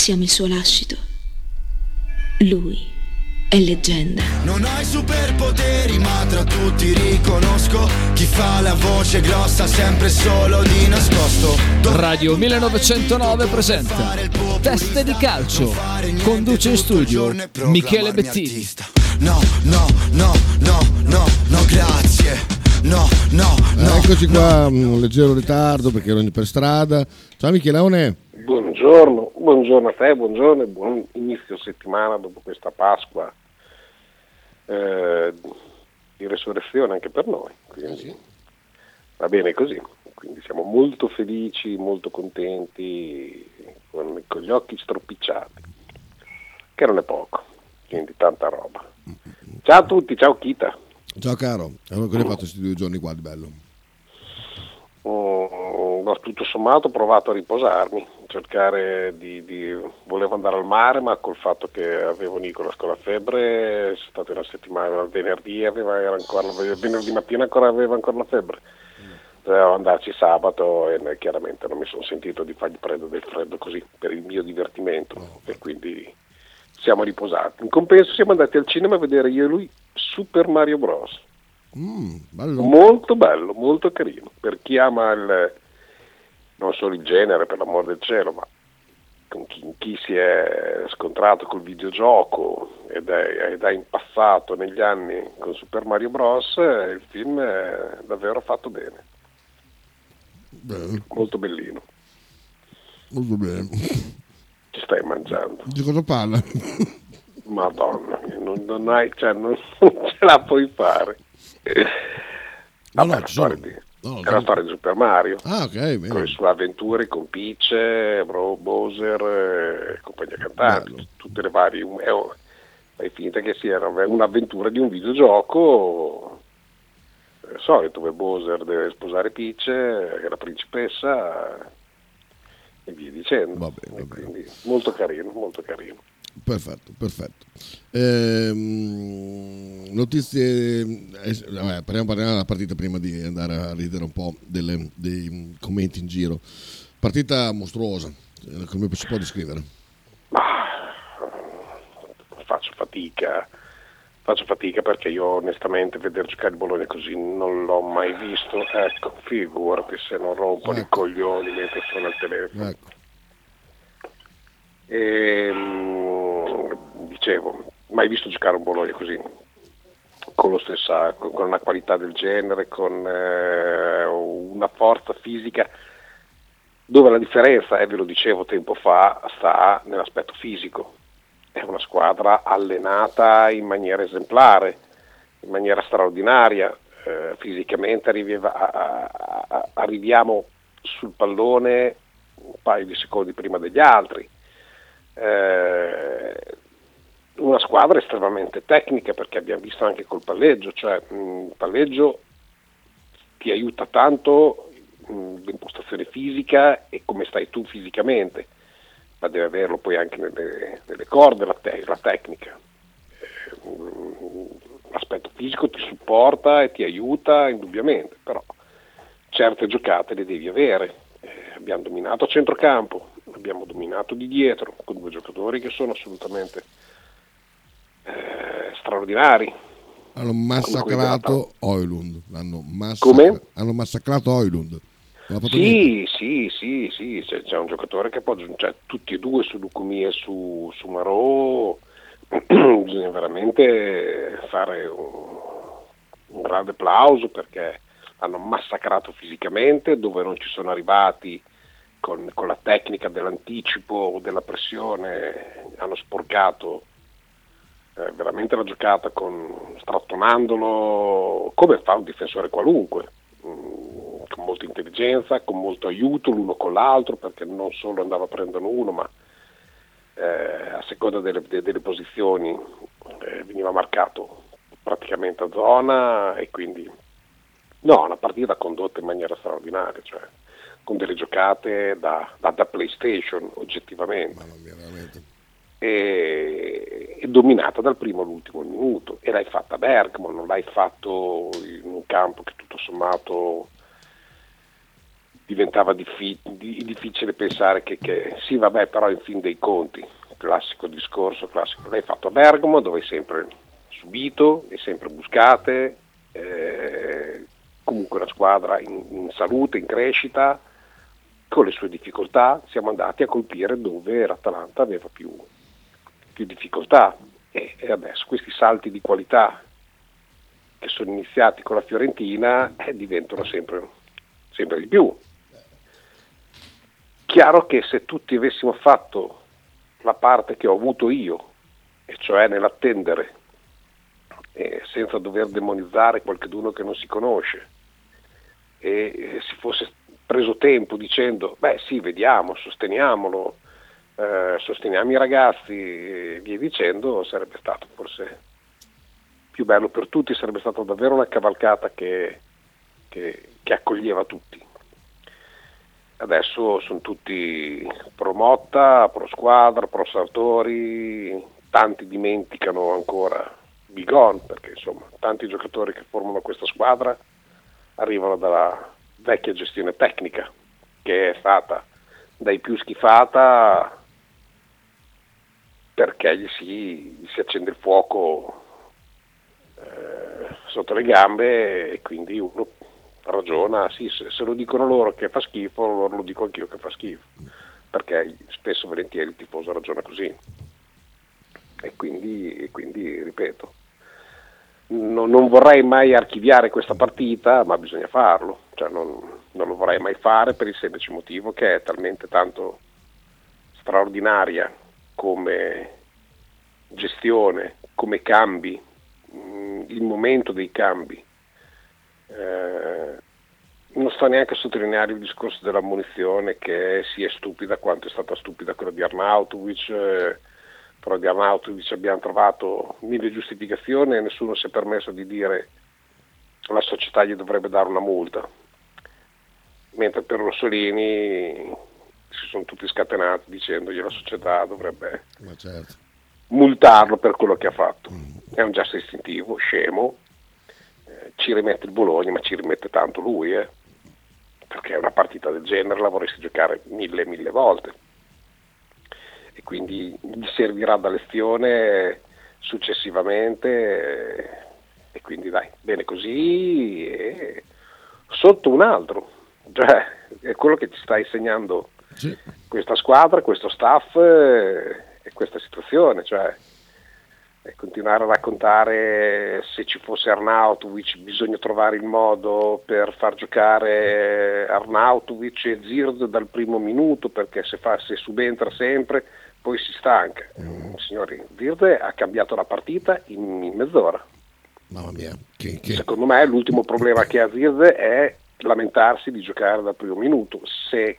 Siamo il suo lascito. Lui è leggenda. Non hai superpoteri, ma tra tutti riconosco chi fa la voce grossa sempre solo di nascosto. Radio 1909 presenta Teste di calcio. Conduce in studio Michele Bettini. No, no, no, no, no, no, grazie. No, no, no. Eccoci qua, un leggero ritardo perché ero per strada. Ciao Micheleone. Buongiorno, buongiorno a te, buongiorno e buon inizio settimana dopo questa Pasqua eh, di resurrezione anche per noi. Quindi va bene così. Quindi siamo molto felici, molto contenti, con, con gli occhi stropicciati, che non è poco, quindi tanta roba. Ciao a tutti, ciao Kita. Ciao caro, allora cosa hai fatto questi due giorni qua di bello? Mm, tutto sommato ho provato a riposarmi, cercare di, di, volevo andare al mare ma col fatto che avevo Nicola con la febbre è stata una settimana, il venerdì, aveva ancora, venerdì mattina ancora aveva ancora la febbre dovevo andarci sabato e chiaramente non mi sono sentito di fargli prendere del freddo così per il mio divertimento e quindi siamo riposati. In compenso siamo andati al cinema a vedere io e lui Super Mario Bros. Mm, bello. Molto bello, molto carino. Per chi ama il, non solo il genere, per l'amor del cielo, ma con chi, chi si è scontrato col videogioco ed, è, ed ha impassato negli anni con Super Mario Bros., il film è davvero fatto bene. Bene. Molto bellino. Molto bene. Ci stai mangiando. Di cosa parla? Madonna, non, non, hai, cioè, non, non ce la puoi fare. No, Vabbè, no, ci sono. di- No, è la storia di Super Mario. Ah, ok, con bene. le sue avventure con Peach, Bro Bowser e compagnia cantante, Bello. tutte le varie. è Fai finta che sia una- un'avventura di un videogioco eh, solito, dove Bowser deve sposare Peach, eh, la principessa e via dicendo. Va bene, va bene. molto carino, molto carino. Perfetto, perfetto. Ehm, notizie, eh, vabbè, parliamo, parliamo della partita prima di andare a ridere un po' delle- dei commenti in giro. Partita mostruosa, eh, come si può descrivere? faccio fatica, faccio fatica perché io onestamente vedere giocare il Bologna così non l'ho mai visto. Ecco, figurati se non rompono i Ecco. coglioni mentre sono al telefono. Ecco. E, mm, dicevo, mai visto giocare un Bologna così, con, stessa, con una qualità del genere, con eh, una forza fisica, dove la differenza, e ve lo dicevo tempo fa, sta nell'aspetto fisico. È una squadra allenata in maniera esemplare, in maniera straordinaria, eh, fisicamente arriviva- a- a- a- arriviamo sul pallone un paio di secondi prima degli altri. Eh, una squadra estremamente tecnica perché abbiamo visto anche col palleggio, cioè il palleggio ti aiuta tanto mh, l'impostazione fisica e come stai tu fisicamente, ma deve averlo poi anche nelle, nelle corde la, te- la tecnica. Eh, L'aspetto fisico ti supporta e ti aiuta indubbiamente, però certe giocate le devi avere. Eh, abbiamo dominato a centrocampo, abbiamo dominato di dietro con due giocatori che sono assolutamente eh, straordinari. Hanno massacrato Oilund. Hanno, massa- Come? hanno massacrato Oilund. Sì, sì, sì, sì, c'è, c'è un giocatore che può, cioè, tutti e due su Lucumi e su, su Marò, bisogna veramente fare un, un grande applauso perché hanno massacrato fisicamente dove non ci sono arrivati con, con la tecnica dell'anticipo o della pressione, hanno sporcato eh, veramente la giocata con, strattonandolo come fa un difensore qualunque, mm, con molta intelligenza, con molto aiuto l'uno con l'altro, perché non solo andava a prendere uno, ma eh, a seconda delle, de- delle posizioni eh, veniva marcato praticamente a zona e quindi no, una partita condotta in maniera straordinaria, cioè con delle giocate da, da- da PlayStation oggettivamente. Mia, e, e dominata dal primo all'ultimo minuto. E l'hai fatta a Bergamo, non l'hai fatto in un campo che tutto sommato diventava diffi- difficile pensare che, che, sì vabbè però in fin dei conti, classico discorso, classico, l'hai fatto a Bergamo dove hai sempre subito, hai sempre buscate, eh, comunque una squadra in, in salute, in crescita, con le sue difficoltà, siamo andati a colpire dove l'Atalanta aveva più, più difficoltà e, e, adesso questi salti di qualità che sono iniziati con la Fiorentina eh, diventano sempre, sempre di più. Chiaro che se tutti avessimo fatto la parte che ho avuto io, e cioè nell'attendere, eh, senza dover demonizzare qualcuno che non si conosce, e eh, si fosse preso tempo dicendo, beh sì, vediamo, sosteniamolo, eh, sosteniamo i ragazzi e via dicendo, sarebbe stato forse più bello per tutti, sarebbe stata davvero una cavalcata che, che, che accoglieva tutti. Adesso sono tutti pro Motta, pro squadra, pro Sartori, tanti dimenticano ancora Bigon, perché insomma tanti giocatori che formano questa squadra arrivano dalla vecchia gestione tecnica che è stata dai più schifata perché gli si, gli si accende il fuoco eh, sotto le gambe e quindi uno ragiona, sì, se, se, lo dicono loro che fa schifo, allora lo dico anch'io che fa schifo, perché spesso volentieri il tifoso ragiona così. E quindi, e quindi ripeto, non, non, vorrei mai archiviare questa partita, ma bisogna farlo, cioè non, non, lo vorrei mai fare per il semplice motivo che è talmente tanto straordinaria come gestione, come cambi, mm, il momento dei cambi. Eh, non sto neanche a sottolineare il discorso della munizione che sia stupida quanto è stata stupida quella di Arnautovic. Eh, però di Arnautovic abbiamo trovato mille giustificazioni e nessuno si è permesso di dire che la società gli dovrebbe dare una multa, mentre per Rossolini si sono tutti scatenati dicendo che la società dovrebbe certo. multarlo per quello che ha fatto. Mm. È un gesto istintivo, scemo, eh, ci rimette il Bologna, ma ci rimette tanto lui, eh, perché una partita del genere la vorresti giocare mille e mille volte e quindi gli servirà da lezione successivamente e quindi dai, bene così e sotto un altro, cioè è quello che ci sta insegnando sì. questa squadra, questo staff e questa situazione, cioè continuare a raccontare se ci fosse Arnautovic bisogna trovare il modo per far giocare Arnautovic e Zird dal primo minuto perché se, fa, se subentra sempre poi si stanca. Mm. Signori, Virde ha cambiato la partita in, in mezz'ora. Mamma mia. Che, che... Secondo me l'ultimo problema che ha Virde è lamentarsi di giocare dal primo minuto, se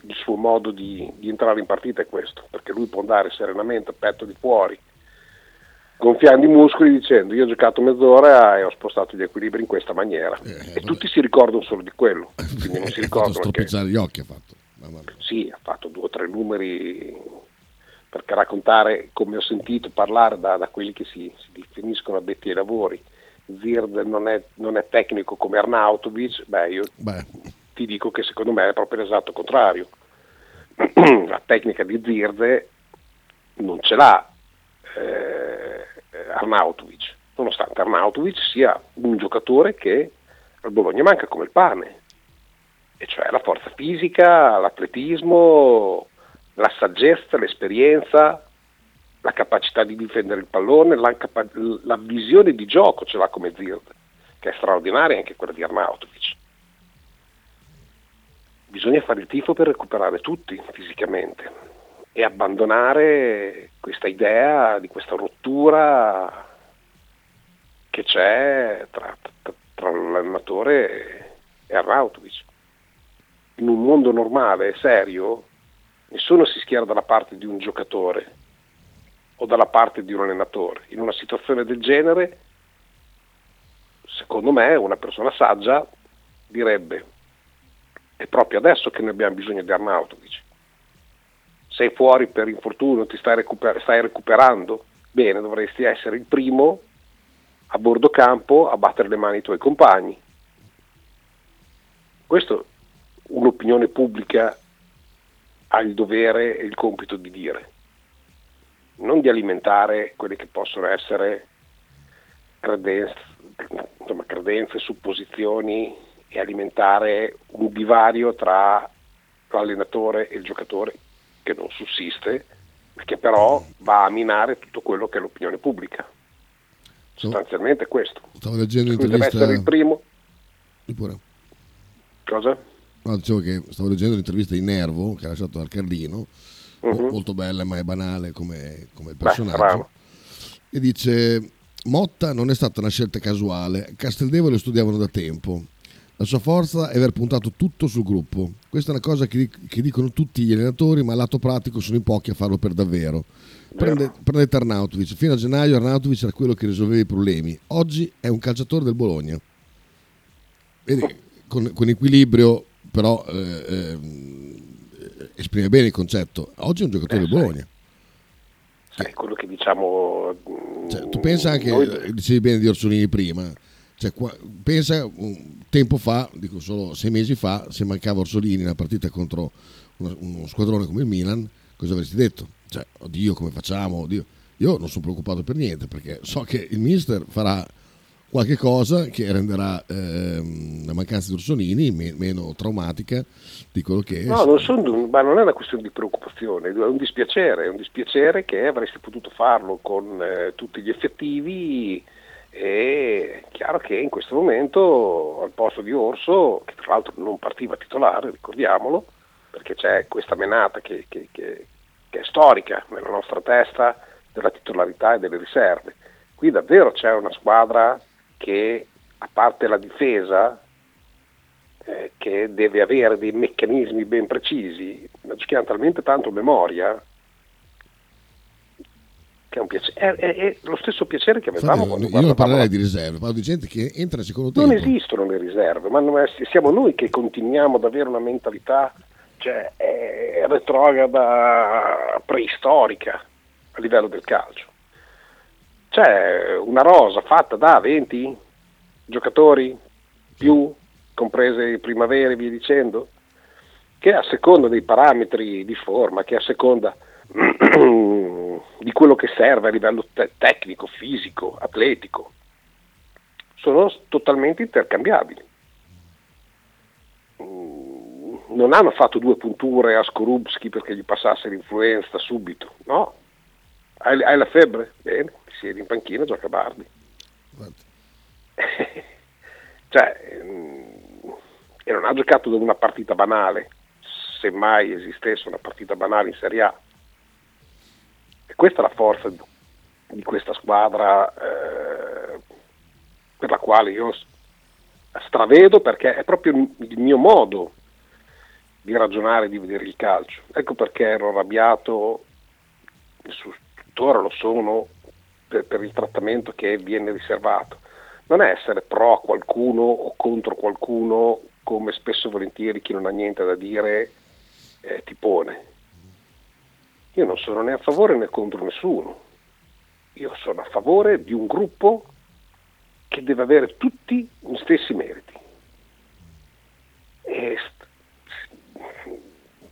il suo modo di, di, entrare in partita è questo, perché lui può andare serenamente a petto di fuori, gonfiando i muscoli dicendo io ho giocato mezz'ora e ho spostato gli equilibri in questa maniera. Eh, e tutti si ricordano solo di quello, quindi non si ricordano che... gli occhi ha fatto. Sì, ha fatto due o tre numeri perché raccontare, come ho sentito parlare da, da quelli che si, si, definiscono addetti ai lavori, Zird non è, non è tecnico come Arnautovic, beh io beh. ti dico che secondo me è proprio l'esatto contrario. La tecnica di Zird non ce l'ha eh, Arnautovic, nonostante Arnautovic sia un giocatore che al Bologna manca come il pane, e cioè la forza fisica, l'atletismo, la saggezza, l'esperienza, la capacità di difendere il pallone, la, la visione di gioco ce l'ha come Zird, che è straordinaria anche quella di Arnautovic. Bisogna fare il tifo per recuperare tutti fisicamente e abbandonare questa idea di questa rottura che c'è tra, tra, tra l'allenatore e Arnautovic. In un mondo normale serio Nessuno si schiera dalla parte di un giocatore o dalla parte di un allenatore. In una situazione del genere, secondo me, una persona saggia direbbe è proprio adesso che noi abbiamo bisogno di Arnautovic. Sei fuori per infortunio, ti stai, recuper- stai recuperando, bene, dovresti essere il primo a bordo campo a battere le mani ai tuoi compagni. Questo un'opinione pubblica ha il dovere e il compito di dire, non di alimentare quelle che possono essere credenze, insomma, credenze supposizioni e alimentare un divario tra l'allenatore e il giocatore che non sussiste, che però va a minare tutto quello che è l'opinione pubblica. Sostanzialmente è questo. Stavo leggendo Lui deve l'intervista. essere il primo. Cosa? No, dicevo che stavo leggendo l'intervista di Nervo che ha lasciato al Cardino, mo- Mhm. molto bella ma è banale come, come Beh, personaggio. bravo. e dice: Motta non è stata una scelta casuale, Casteldevo lo studiavano da tempo. La sua forza è aver puntato tutto sul gruppo. Questa è una cosa che, che dicono tutti gli allenatori, ma al lato pratico sono in pochi a farlo per davvero. Prende, prendete Arnautovic. Fino a gennaio Arnautovic era quello che risolveva i problemi. Oggi è un calciatore del Bologna. Vedi, con, con equilibrio, però eh, ehm, esprime bene il concetto. Oggi è un giocatore del Bologna. È quello che diciamo... Cioè, tu pensa anche, noi- eh, dicevi bene di Orsolini prima, cioè, qua- pensa un tempo fa, dico solo sei mesi fa, se mancava Orsolini in una partita contro uno, uno squadrone come il Milan, cosa avresti detto? Cioè, oddio, come facciamo? Oddio. Io non sono preoccupato per niente perché so che il mister farà qualche cosa che renderà ehm, la mancanza di Orsolini me- meno traumatica di quello che è. No, non, sono- ma non è una questione di preoccupazione, è un dispiacere, è un dispiacere che avresti potuto farlo con eh, tutti gli effettivi e è chiaro che in questo momento al posto di Orso, che tra l'altro non partiva titolare, ricordiamolo, perché c'è questa menata che, che- che- che è storica nella nostra testa della titolarità e delle riserve. Qui davvero c'è una squadra che, a parte la difesa, eh, che deve avere dei meccanismi ben precisi, ma giochiamo talmente tanto memoria che è, un piacere, è, è- lo stesso piacere che avevamo Infatti, quando io non parlerei di riserve, parlo di gente che entra secondo tempo. Non esistono le riserve, ma è- siamo noi che continuiamo ad avere una mentalità cioè, eh, retrograda, preistorica a livello del calcio. C'è una rosa fatta da 20 giocatori più, comprese primavere e via dicendo, che a seconda dei parametri di forma, che a seconda di quello che serve a livello te- tecnico, fisico, atletico, sono totalmente intercambiabili. Mm, Non hanno fatto due punture a Skorupski perché gli passasse l'influenza subito, no. Hai, hai la febbre? Bene, siedi in panchina, gioca Bardi. cioè, mm, e non ha giocato una partita banale, se mai esistesse una partita banale in Serie A. E questa è la forza di, questa squadra eh, per la quale io stravedo perché è proprio il mio modo di ragionare e di vedere il calcio. Ecco perché ero arrabbiato, su- tuttora lo sono, per, per il trattamento che viene riservato. Non è essere pro a qualcuno o contro qualcuno, come spesso e volentieri chi non ha niente da dire eh, ti pone. Io non sono né a favore né contro nessuno. Io sono a favore di un gruppo che deve avere tutti gli stessi meriti. E st-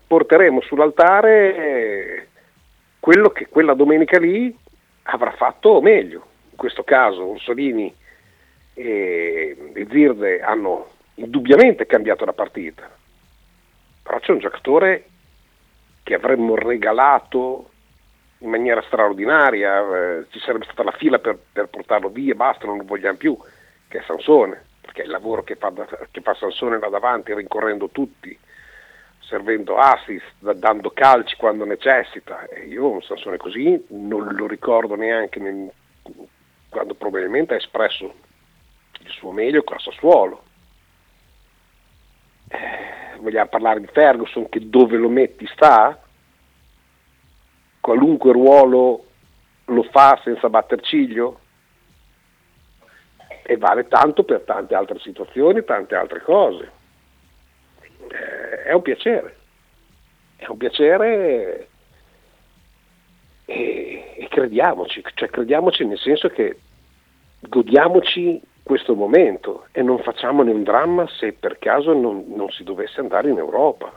porteremo sull'altare quello che quella domenica lì avrà fatto meglio. In questo caso Orsolini e, e Zirde hanno indubbiamente cambiato la partita, però c'è un giocatore che avremmo regalato in maniera straordinaria, eh, ci sarebbe stata la fila per, per portarlo via, basta, non lo vogliamo più, che è Sansone, perché il lavoro che fa, che fa Sansone là davanti, rincorrendo tutti, servendo assist, da- dando calci quando necessita, e io un Sansone così non lo ricordo neanche nel- quando probabilmente ha espresso il suo meglio con Sassuolo. Eh, vogliamo parlare di Ferguson che dove lo metti sta? Qualunque ruolo lo fa senza batter ciglio? E vale tanto per tante altre situazioni, tante altre cose. Eh, è un piacere, è un piacere e, e crediamoci, cioè crediamoci nel senso che godiamoci questo momento e non facciamone un dramma se per caso non, non si dovesse andare in Europa.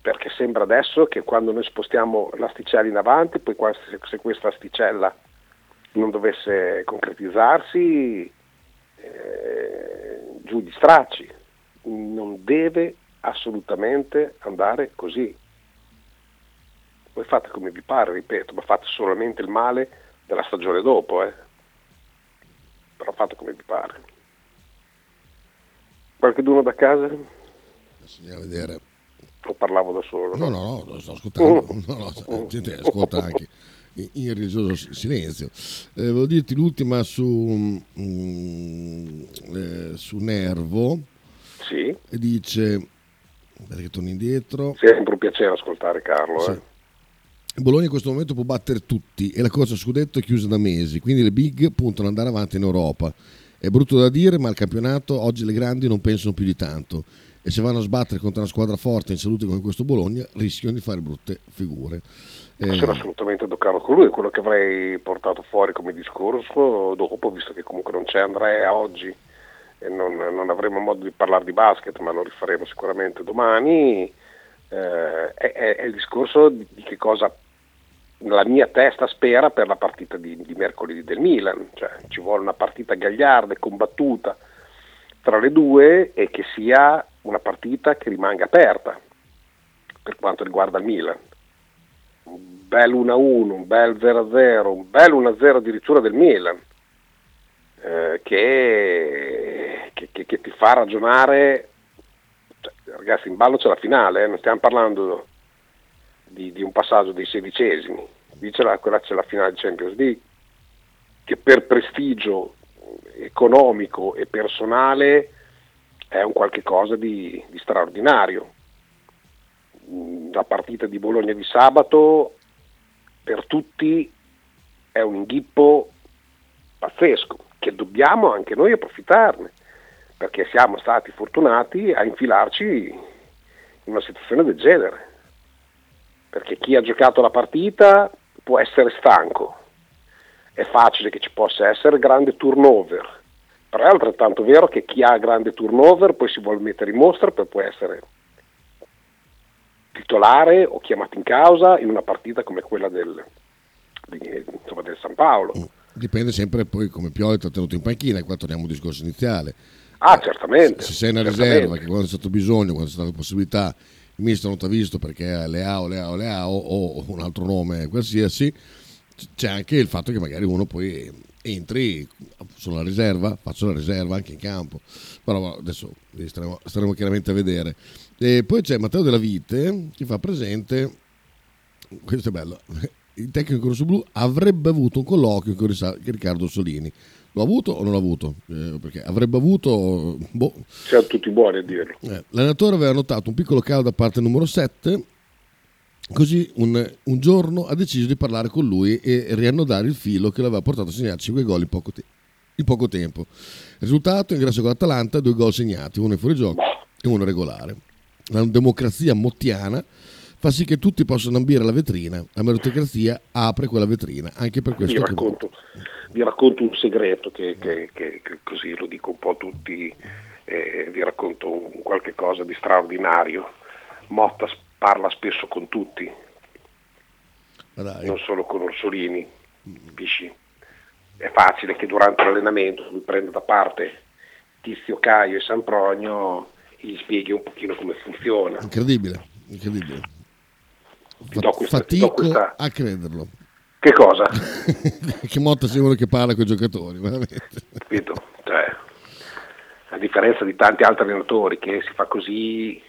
Perché sembra adesso che quando noi spostiamo l'asticella in avanti, poi se, questa asticella non dovesse concretizzarsi, eh, giù gli stracci. Non deve assolutamente andare così. Voi fate come vi pare, ripeto, ma fate solamente il male della stagione dopo, eh. però fate come vi pare. Qualche d'uno da casa? Bisogna vedere. O parlavo da solo? No, no, no, lo sto ascoltando. No, no, la gente ascolta anche in religioso silenzio. Eh, volevo dirti l'ultima su, mm, eh, su Nervo. Sì. E dice, perché torni indietro. Sempre un piacere ascoltare Carlo. Sì. Eh. Bologna in questo momento può battere tutti e la corsa scudetto è chiusa da mesi, quindi le big puntano ad andare avanti in Europa. È brutto da dire, ma il campionato oggi le grandi non pensano più di tanto e se vanno a sbattere contro una squadra forte in salute come questo Bologna rischiano di fare brutte figure. Eh, sono assolutamente d'accordo con lui, è quello che avrei portato fuori come discorso dopo, visto che comunque non c'è Andrea oggi non, non avremo modo di parlare di basket, ma lo rifaremo sicuramente domani. Eh, è, è, il discorso di, che cosa la mia testa spera per la partita di, di mercoledì del Milan, cioè ci vuole una partita gagliarda e combattuta tra le due e che sia una partita che rimanga aperta per quanto riguarda il Milan. Un bel 1-1, un bel 0-0, un bel 1-0 addirittura del Milan, eh, che, che, che, che, ti fa ragionare, cioè, ragazzi in ballo c'è la finale, eh, non stiamo parlando di, di un passaggio dei sedicesimi, lì c'è la, quella c'è la finale di Champions League, che per prestigio economico e personale è un qualche cosa di, di straordinario. La partita di Bologna di sabato per tutti è un inghippo pazzesco, che dobbiamo anche noi approfittarne, perché siamo stati fortunati a infilarci in una situazione del genere perché chi ha giocato la partita può essere stanco, è facile che ci possa essere grande turnover, però è altrettanto vero che chi ha grande turnover poi si vuole mettere in mostra per poi essere titolare o chiamato in causa in una partita come quella del, insomma, del San Paolo. Dipende sempre poi come Pioli ha tenuto in panchina, qua torniamo al discorso iniziale. Ah, certamente. Se sei una certamente. riserva, che quando c'è stato bisogno, quando c'è stata la possibilità, il mister non ti ha visto perché Leao, Leao, Leao o un altro nome qualsiasi, c'è anche il fatto che magari uno poi entri, sono la riserva, faccio la riserva anche in campo, però adesso staremo, staremo chiaramente a vedere. E poi c'è Matteo Della Vite che fa presente, questo è bello, il tecnico rossoblu avrebbe avuto un colloquio con Riccardo Solini L'ho avuto o non l'ho avuto? Eh, perché avrebbe avuto... Boh. Siamo tutti buoni a dirlo. Eh, l'allenatore aveva notato un piccolo calo da parte numero 7, così un, un, giorno ha deciso di parlare con lui e riannodare il filo che l'aveva portato a segnare 5 gol in poco, te- in poco tempo. Risultato, ingresso con l'Atalanta, due gol segnati, uno in fuorigioco e uno regolare. La democrazia mottiana fa sì che tutti possano ambire la vetrina, la meritocrazia apre quella vetrina, anche per questo... Vi racconto, vi racconto un segreto che, che, che, che, così lo dico un po' a tutti, eh, vi racconto un, qualche cosa di straordinario. Motta parla spesso con tutti, non solo con Orsolini, capisci? È facile che durante l'allenamento lui prenda da parte Tizio Caio e Sampronio e gli spieghi un pochino come funziona. Incredibile, incredibile. Questa, Fatico questa... a crederlo. Che cosa? che Motta sia uno che parla con i giocatori, veramente. Capito? Cioè, a differenza di tanti altri allenatori che si fa così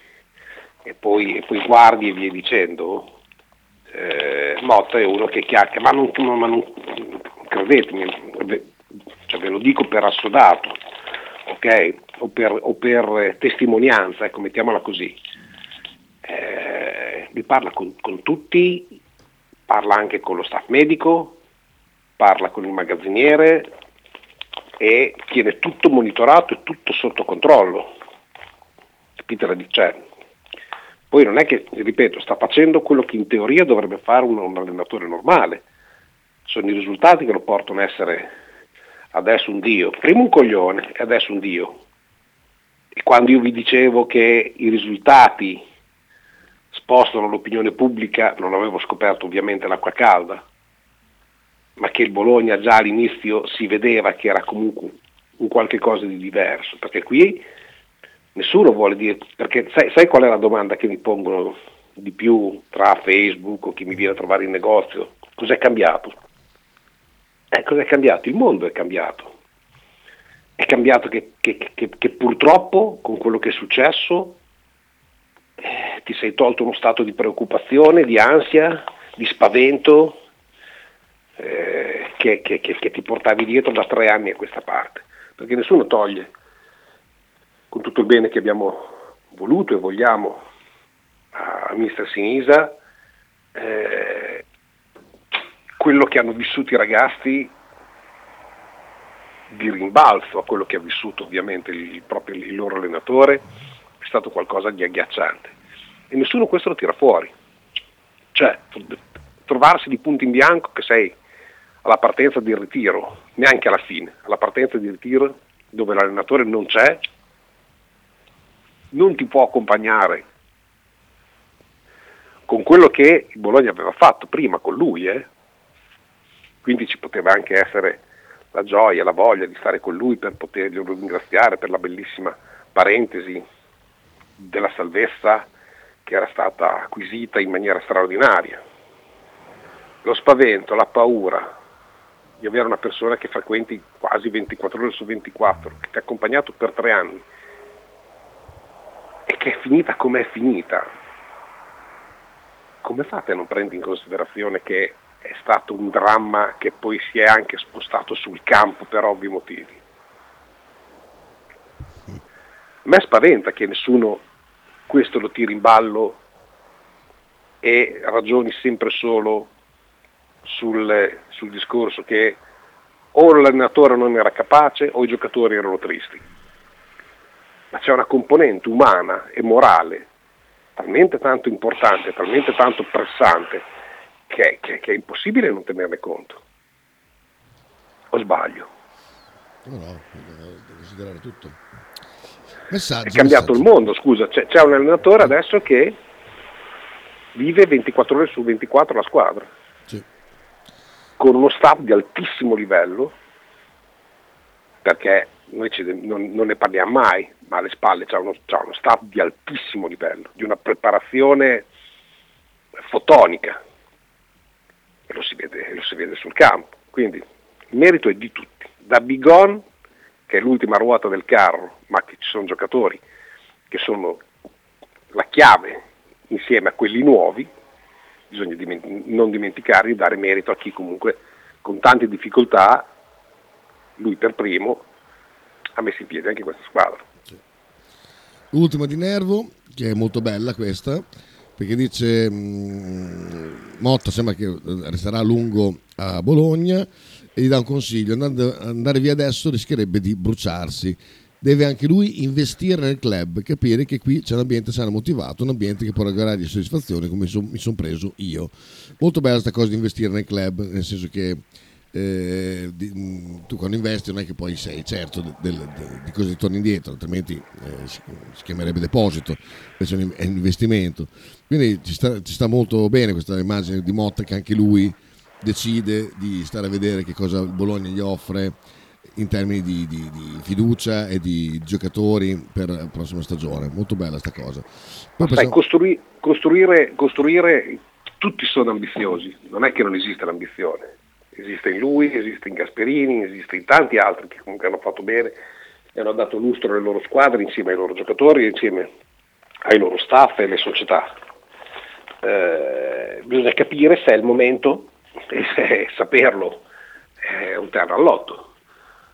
e poi, e poi guardi e via dicendo, eh, Motta è uno che chiacchiera, ma non, ma non credetemi, cioè ve lo dico per assodato, ok? O per, o per testimonianza, ecco, mettiamola così. Eh, mi parla con, con tutti parla anche con lo staff medico, parla con il magazziniere e tiene tutto monitorato e tutto sotto controllo. Capite la cioè, Poi non è che, ripeto, sta facendo quello che in teoria dovrebbe fare un, un allenatore normale. Sono i risultati che lo portano a essere adesso un dio, prima un coglione e adesso un dio. E quando io vi dicevo che i risultati spostano l'opinione pubblica, non avevo scoperto ovviamente l'acqua calda, ma che il Bologna già all'inizio si vedeva che era comunque un qualche cosa di diverso, perché qui nessuno vuole dire, perché sai, sai qual è la domanda che mi pongono di più tra Facebook o chi mi viene a trovare in negozio? Cos'è cambiato? Eh, cos'è cambiato? Il mondo è cambiato. È cambiato che, che, che, che purtroppo con quello che è successo eh, ti sei tolto uno stato di preoccupazione, di ansia, di spavento eh, che, ti portavi dietro da tre anni a questa parte. Perché nessuno toglie, con tutto il bene che abbiamo voluto e vogliamo a Mister Sinisa, eh, quello che hanno vissuto i ragazzi di rimbalzo a quello che ha vissuto ovviamente il, proprio, il loro allenatore è stato qualcosa di agghiacciante e nessuno questo lo tira fuori cioè trovarsi di punto in bianco che sei alla partenza del ritiro neanche alla fine alla partenza di ritiro dove l'allenatore non c'è non ti può accompagnare con quello che Bologna aveva fatto prima con lui eh? quindi ci poteva anche essere la gioia, la voglia di stare con lui per poterlo ringraziare per la bellissima parentesi della salvezza che era stata acquisita in maniera straordinaria. Lo spavento, la paura di avere una persona che frequenti quasi 24 ore su 24, che ti ha accompagnato per tre anni e che è finita come è finita, come fate a non prendere in considerazione che è stato un dramma che poi si è anche spostato sul campo per ovvi motivi. A me spaventa che nessuno questo lo tiri in ballo e ragioni sempre solo sul, sul discorso che o l'allenatore non era capace o i giocatori erano tristi. Ma c'è una componente umana e morale talmente tanto importante, talmente tanto pressante che, che, che, è impossibile non tenerne conto. O sbaglio? No, no, devo considerare tutto. Messaggio, è cambiato messaggio. il mondo, scusa, c'è, c'è, un allenatore adesso che vive 24 ore su 24 la squadra, sì. con uno staff di altissimo livello, perché noi non, non, ne parliamo mai, ma alle spalle c'è uno, c'è uno staff di altissimo livello, di una preparazione fotonica, e lo si vede, lo si vede sul campo. Quindi il merito è di tutti, da Bigon, che è l'ultima ruota del carro, ma che ci sono giocatori che sono la chiave insieme a quelli nuovi, bisogna diment- non dimenticare di dare merito a chi comunque con tante difficoltà, lui per primo, ha messo in piedi anche questa squadra. Ultima di Nervo, che è molto bella questa, perché dice mh, mm, Motta sembra che resterà a lungo a Bologna e gli dà un consiglio, andando, andare via adesso rischierebbe di bruciarsi. Deve anche lui investire nel club, capire che qui c'è un ambiente sano motivato, un ambiente che può regalargli soddisfazione come mi sono preso io. Molto bella questa cosa di investire nel club, nel senso che eh, di, mm, tu quando investi non è che poi sei certo del, del, di cosa ti torni indietro, altrimenti eh, si, si, chiamerebbe deposito, invece è un investimento. Quindi ci sta, ci sta, molto bene questa immagine di Motta che anche lui decide di stare a vedere che cosa il Bologna gli offre in termini di, di, di fiducia e di giocatori per la prossima stagione. Molto bella sta cosa. Poi Sai, costrui, costruire, costruire, tutti sono ambiziosi, non è che non esiste l'ambizione esiste in lui, esiste in Gasperini, esiste in tanti altri che comunque hanno fatto bene e hanno dato lustro alle loro squadre insieme ai loro giocatori, insieme ai loro staff e alle società. Eh, bisogna capire se è il momento e se saperlo. È un terno all'otto,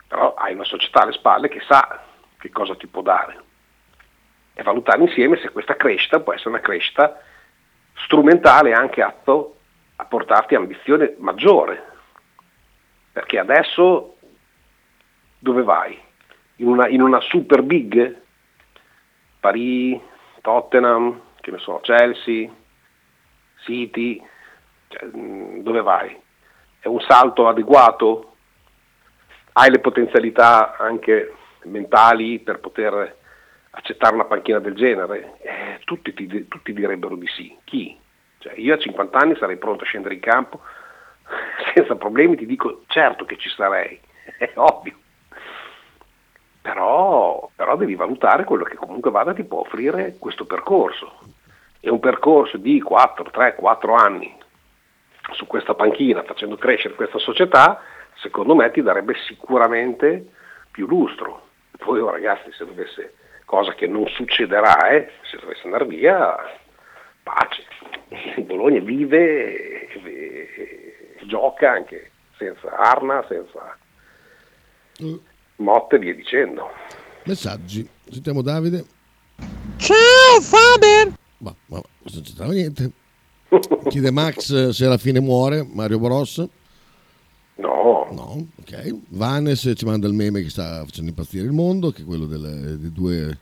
però hai una società alle spalle che sa che cosa ti può dare. E valutare insieme se questa crescita può essere una crescita strumentale anche atto a portarti ambizione maggiore perché adesso dove vai? In una, in una super big? Paris, Tottenham, che ne so, Chelsea, City, cioè, mm, dove vai? È un salto adeguato? hai le potenzialità anche mentali per poter accettare una panchina del genere? Eh, tutti, ti, tutti, direbbero di sì. Chi? Cioè, io a 50 anni sarei pronto a scendere in campo senza problemi, ti dico certo che ci sarei, è ovvio. Però, però devi valutare quello che comunque vada ti può offrire questo percorso. È un percorso di 4, 3, 4 anni su questa panchina facendo crescere questa società, secondo me ti darebbe sicuramente più lustro. Poi oh, ragazzi, se dovesse, cosa che non succederà, eh, se dovesse andare via, pace. Bologna vive e, e, e gioca anche senza Arna, senza mm. Motte e via dicendo. Messaggi. Sentiamo Davide. Ciao Faber! Ma, ma non c'entrava niente. Chiede Max se alla fine muore Mario Bros. No. No, ok. Vanes ci manda il meme che sta facendo impazzire il mondo, che è quello delle, dei due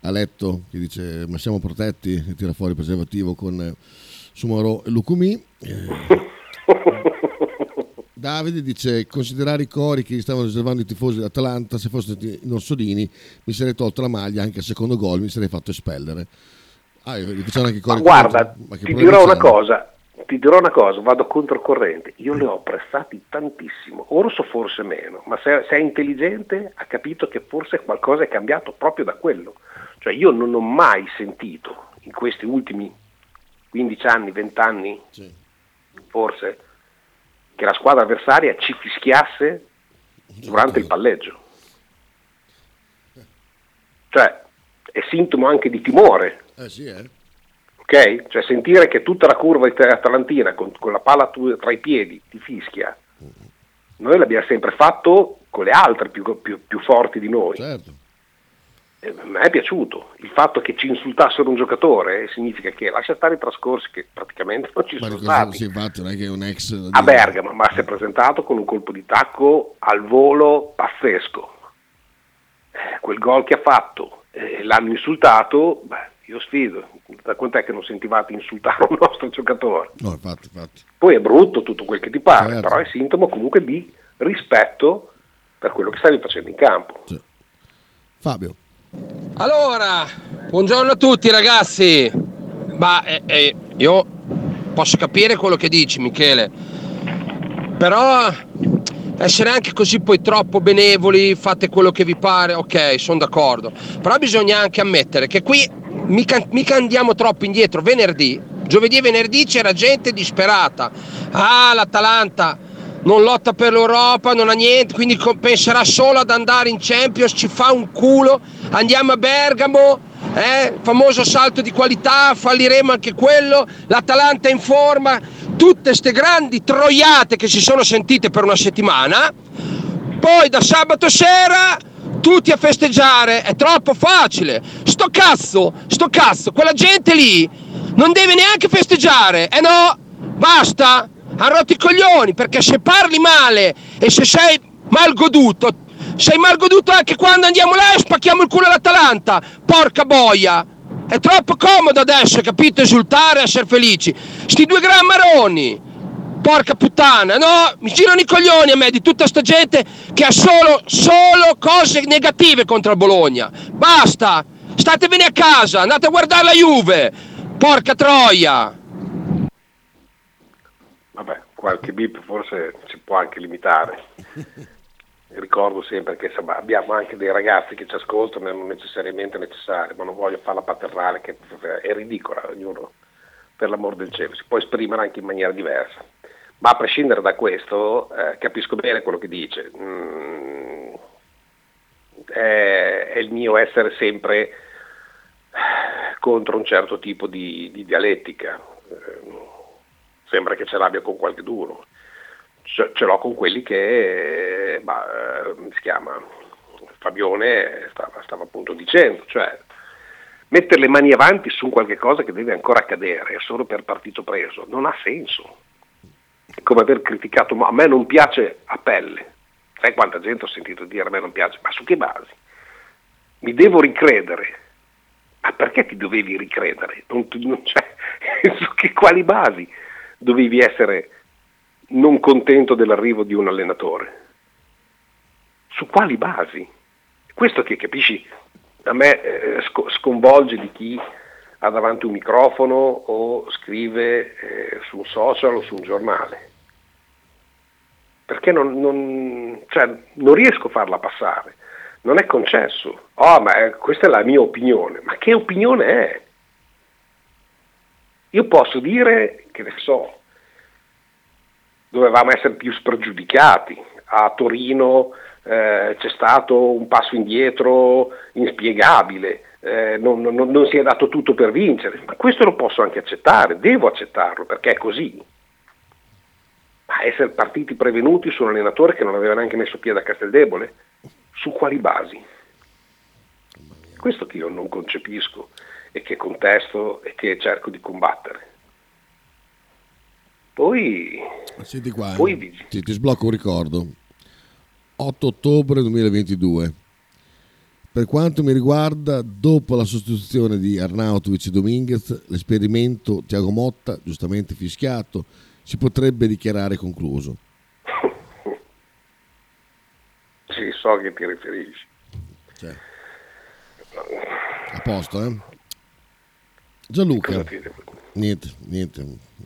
a letto che dice ma siamo protetti e tira fuori il preservativo con Sumaro e Lucumi. Eh, Davide dice considerare i cori che gli stavano riservando i tifosi dell'Atalanta se fossero in Orsolini mi sarei tolto la maglia anche al secondo gol mi sarei fatto espellere Ah, ma guarda, ma ti dirò una cosa, ti dirò una cosa, vado controcorrente, io li ho apprezzati tantissimo, Orso forse meno, ma se, se, è intelligente ha capito che forse qualcosa è cambiato proprio da quello. Cioè io non ho mai sentito in questi ultimi 15 anni, 20 anni, sì. forse, che la squadra avversaria ci fischiasse durante il palleggio. Cioè è sintomo anche di timore eh sì, eh. Ok? Cioè sentire che tutta la curva atalantina con, con la palla tra i piedi ti fischia. Noi l'abbiamo sempre fatto con le altre più, più, più forti di noi. Certo. E a me è piaciuto. Il fatto che ci insultassero un giocatore significa che lascia stare i trascorsi che praticamente non ci ma sono stati. Sì, infatti, non è che un ex a Bergamo, ma si è presentato con un colpo di tacco al volo pazzesco. Eh, quel gol che ha fatto, eh, l'hanno insultato, beh, io sfido, da quant'è che non sentivate insultare un nostro giocatore? No, infatti, infatti. Poi è brutto tutto quel che ti pare, certo. però è sintomo comunque di rispetto per quello che stavi facendo in campo. Sì. Fabio. Allora, buongiorno a tutti ragazzi. Ma eh, eh, io posso capire quello che dici Michele, però essere anche così poi troppo benevoli, fate quello che vi pare, ok, sono d'accordo. Però bisogna anche ammettere che qui mica, mica andiamo troppo indietro. Venerdì, giovedì e venerdì c'era gente disperata. Ah, l'Atalanta non lotta per l'Europa, non ha niente, quindi penserà solo ad andare in Champions, ci fa un culo. Andiamo a Bergamo, eh, famoso salto di qualità, falliremo anche quello. L'Atalanta in forma, tutte queste grandi troiate che si sono sentite per una settimana. Poi da sabato sera tutti a festeggiare, è troppo facile. Sto cazzo, sto cazzo, quella gente lì non deve neanche festeggiare. Eh no, basta, ha rotto i coglioni, perché se parli male e se sei mal goduto, sei mal goduto anche quando andiamo là e spacchiamo il culo all'Atalanta. Porca boia. È troppo comodo adesso, capito? Esultare, essere felici. Sti due grammaroni porca puttana, no, mi girano i coglioni a me di tutta sta gente che ha solo, solo cose negative contro il Bologna. Basta, statevene a casa, andate a guardare la Juve, porca troia. Vabbè, qualche bip forse si può anche limitare. Ricordo sempre che abbiamo anche dei ragazzi che ci ascoltano non necessariamente necessari, ma non voglio farla paternale, che è ridicola, ognuno per l'amor del cielo, si può esprimere anche in maniera diversa. Ma a prescindere da questo, eh, capisco bene quello che dice. Mm, è, è, il mio essere sempre contro un certo tipo di, di dialettica. Eh, sembra che ce l'abbia con qualche duro. Ce, ce l'ho con quelli che, bah, eh, si chiama, Fabione stava, stava appunto dicendo, cioè mettere le mani avanti su qualche cosa che deve ancora accadere solo per partito preso non ha senso come aver criticato, ma a me non piace a pelle. Sai quanta gente ho sentito dire a me non piace? Ma su che basi? Mi devo ricredere. Ma perché ti dovevi ricredere? Non, non, cioè, su che quali basi dovevi essere non contento dell'arrivo di un allenatore? Su quali basi? Questo che capisci a me eh, sc- sconvolge di chi ha davanti un microfono o scrive eh, su un social o su un giornale. Perché non, non, cioè, non riesco a farla passare, non è concesso. Oh, ma è, questa è la mia opinione. Ma che opinione è? Io posso dire che ne so, dovevamo essere più spregiudicati. A Torino eh, c'è stato un passo indietro inspiegabile, eh, non, non, non, si è dato tutto per vincere, ma questo lo posso anche accettare, devo accettarlo perché è così. Ma essere partiti prevenuti su un allenatore che non aveva neanche messo piede a Casteldebole, su quali basi? Questo che io non concepisco e che contesto e che cerco di combattere. Poi, Senti qua, poi ti, ti sblocco un ricordo. 8 ottobre 2022. Per quanto mi riguarda, dopo la sostituzione di Arnautovic e Dominguez, l'esperimento Tiago Motta, giustamente fischiato, si potrebbe dichiarare concluso. Sì, so a che ti riferisci. Cioè, a posto, eh? Gianluca. Niente, niente.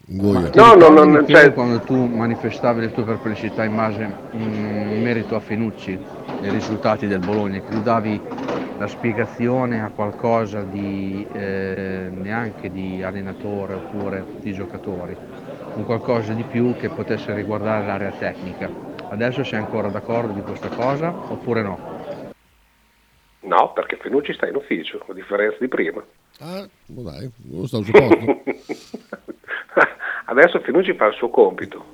Ingoia. No, no, no, no cioè... quando tu manifestavi le tue perplessità in base in merito a Fenucci, ai risultati del Bologna, che tu davi la spiegazione a qualcosa di eh, neanche di allenatore oppure di giocatori, un qualcosa di più che potesse riguardare l'area tecnica. Adesso sei ancora d'accordo di questa cosa oppure no? No, perché Fenucci sta in ufficio, a differenza di prima. Ah, dai, non sta al suo posto. Adesso Fenucci fa il suo compito.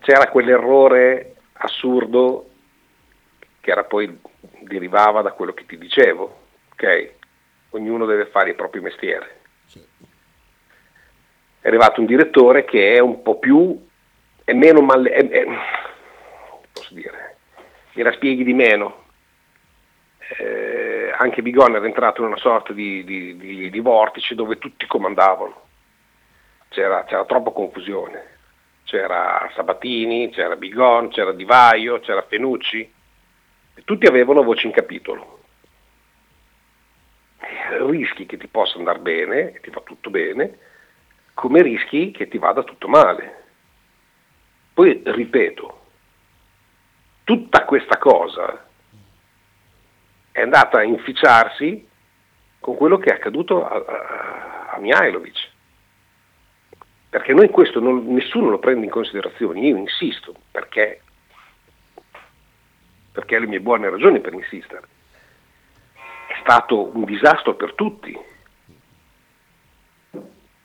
C'era quell'errore assurdo che era poi derivava da quello che ti dicevo, ok? Ognuno deve fare il proprio mestiere. È arrivato un direttore che è un po' più, è meno male, è, è, posso dire, gliela spieghi di meno. Eh, anche Bigon era entrato in una sorta di, di, di, di vortice dove tutti comandavano. C'era, c'era troppa confusione. C'era Sabatini, c'era Bigon, c'era Di Vaio, c'era Fenucci tutti avevano voce in capitolo. Rischi che ti possa andare bene, che ti va tutto bene, come rischi che ti vada tutto male. Poi ripeto, tutta questa cosa è andata a inficiarsi con quello che è accaduto a, a, a Mihailovic. Perché noi questo non, nessuno lo prende in considerazione, io insisto, perché perché le mie buone ragioni per insistere. È stato un disastro per tutti.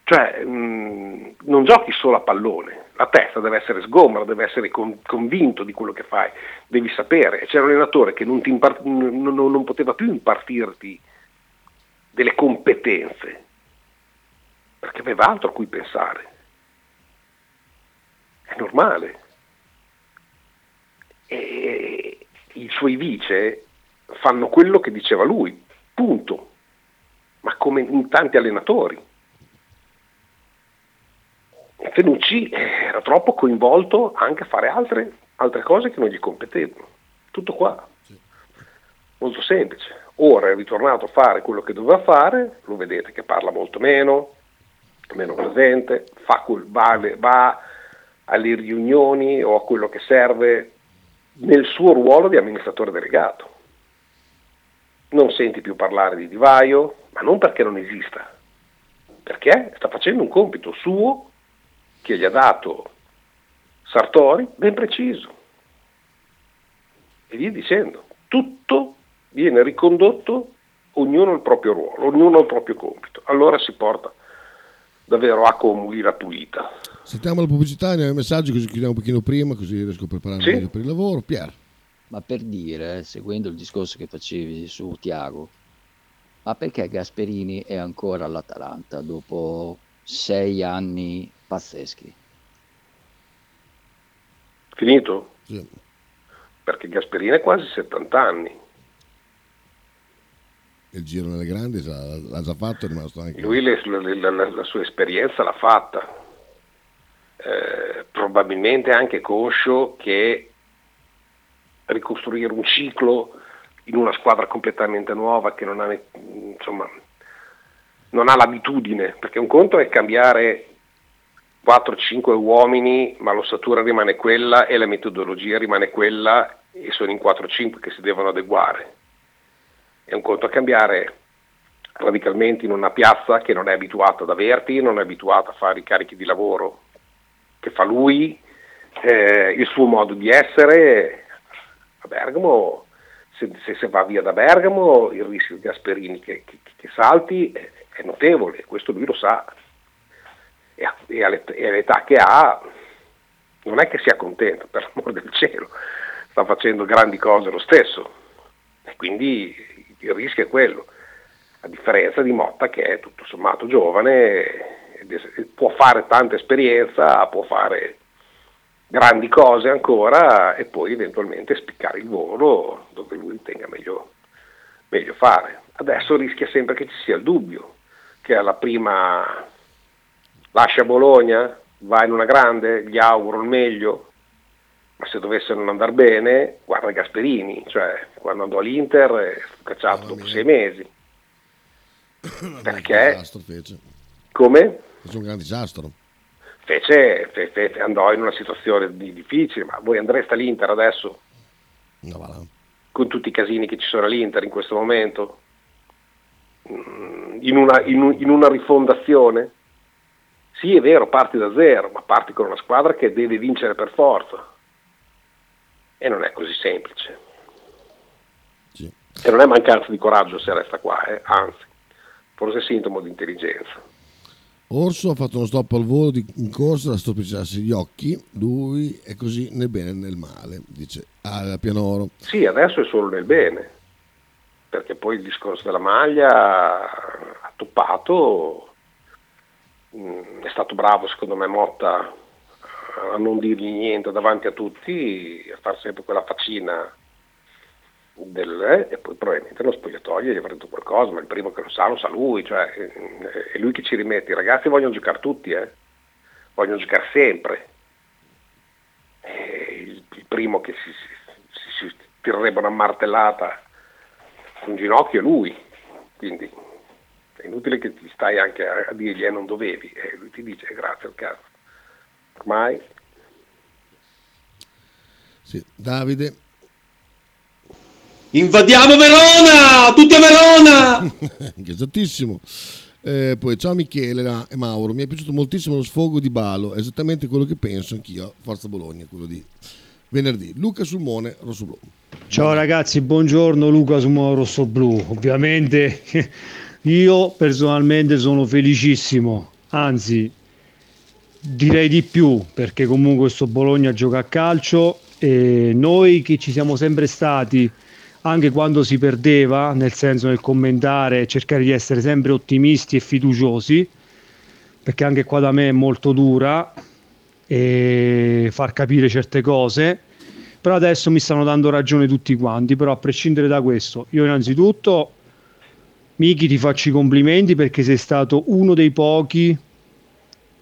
Cioè, mh, non giochi solo a pallone, la testa deve essere sgombra, deve essere con, convinto di quello che fai, devi sapere. C'era un allenatore che non, impart- non, non poteva più impartirti delle competenze, perché aveva altro a cui pensare. È normale. E, i suoi vice fanno quello che diceva lui, punto, ma come in tanti allenatori. Fenucci era troppo coinvolto anche a fare altre, altre cose che non gli competevano. Tutto qua. Molto semplice. Ora è ritornato a fare quello che doveva fare, lo vedete che parla molto meno, meno presente, quel, va, va alle riunioni o a quello che serve nel suo ruolo di amministratore delegato. Non senti più parlare di Divaio, ma non perché non esista, perché sta facendo un compito suo che gli ha dato Sartori ben preciso. E via dicendo, tutto viene ricondotto, ognuno al proprio ruolo, ognuno al proprio compito. Allora si porta davvero acqua o mulina pulita. Sentiamo la pubblicità, andiamo ai messaggi così chiudiamo un pochino prima, così riesco a prepararmi Sì. meglio per il lavoro. Pier. Ma per dire, seguendo il discorso che facevi su Tiago, ma perché Gasperini è ancora all'Atalanta dopo sei anni pazzeschi? Finito? Sì. Perché Gasperini ha quasi 70 anni. Il giro nelle grandi l'ha già fatto, è rimasto anche... Lui le- la, la- la sua esperienza l'ha fatta. Eh, probabilmente anche conscio che ricostruire un ciclo in una squadra completamente nuova che non ha, insomma, non ha l'abitudine, perché un conto è cambiare 4-5 uomini, ma l'ossatura rimane quella e la metodologia rimane quella e sono in 4-5 che si devono adeguare. È un conto a cambiare radicalmente in una piazza che non è abituata ad averti, non è abituata a fare i carichi di lavoro che fa lui, eh, il suo modo di essere. A Bergamo, se, se, se va via da Bergamo, il rischio di Gasperini che, che, che salti è, è notevole, questo lui lo sa. E, all'età che ha, non è che sia contento, per l'amor del cielo, sta facendo grandi cose lo stesso. E quindi il rischio è quello a differenza di Motta che è tutto sommato giovane, può fare tanta esperienza, può fare grandi cose ancora e poi eventualmente spiccare il volo dove lui ritenga meglio, meglio fare. Adesso rischia sempre che ci sia il dubbio, che alla prima lascia Bologna, va in una grande, gli auguro il meglio, ma se dovesse non andare bene, guarda Gasperini, cioè quando andò all'Inter è stato cacciato dopo sei mesi. Perché? disastro fece. Come? Fece un gran disastro. Fece, fe- fe- andò in una situazione di- difficile, ma voi andreste all'Inter adesso? No, va là. Con tutti i casini che ci sono all'Inter in questo momento? Mm, In una, in un- in una rifondazione? Sì, è vero, parti da zero, ma parti con una squadra che deve vincere per forza. E non è così semplice. E non è mancanza di coraggio se resta qua, eh, anzi, forse è sintomo di intelligenza. Orso ha fatto uno stop al volo di- in corsa da stropicciarsi gli occhi. Lui è così nel bene e nel male, dice al Pianoro. Sì, adesso è solo nel bene, perché poi il discorso della maglia ha toppato, è stato bravo secondo me Motta a non dirgli niente davanti a tutti, a fare sempre quella faccina del, eh, e poi probabilmente nello spogliatoio gli avrà detto qualcosa, ma il primo che lo sa lo sa lui, cioè eh, è lui che ci rimette, i ragazzi vogliono giocare tutti, eh, vogliono giocare sempre. Il, il primo che si, si, si- tirerebbe una martellata sul ginocchio è lui, quindi è inutile che ti stai anche a, a dirgli eh, non dovevi, e lui ti dice grazie al cazzo. Ormai Sì, Davide. Invadiamo Verona! Tutti a Verona! Esattissimo. Eh, poi ciao Michele e Mauro, mi è piaciuto moltissimo lo sfogo di Balo, è esattamente quello che penso anch'io, Forza Bologna, quello di venerdì. Luca Sulmone, Rosso Blu. Ciao ragazzi, buongiorno Luca Sumo Rosso Blu. Ovviamente io personalmente sono felicissimo, anzi direi di più perché comunque questo Bologna gioca a calcio e noi che ci siamo sempre stati anche quando si perdeva, nel senso nel commentare cercare di essere sempre ottimisti e fiduciosi, perché anche qua da me è molto dura e far capire certe cose però adesso mi stanno dando ragione tutti quanti, però a prescindere da questo, io innanzitutto Miki ti faccio i complimenti perché sei stato uno dei pochi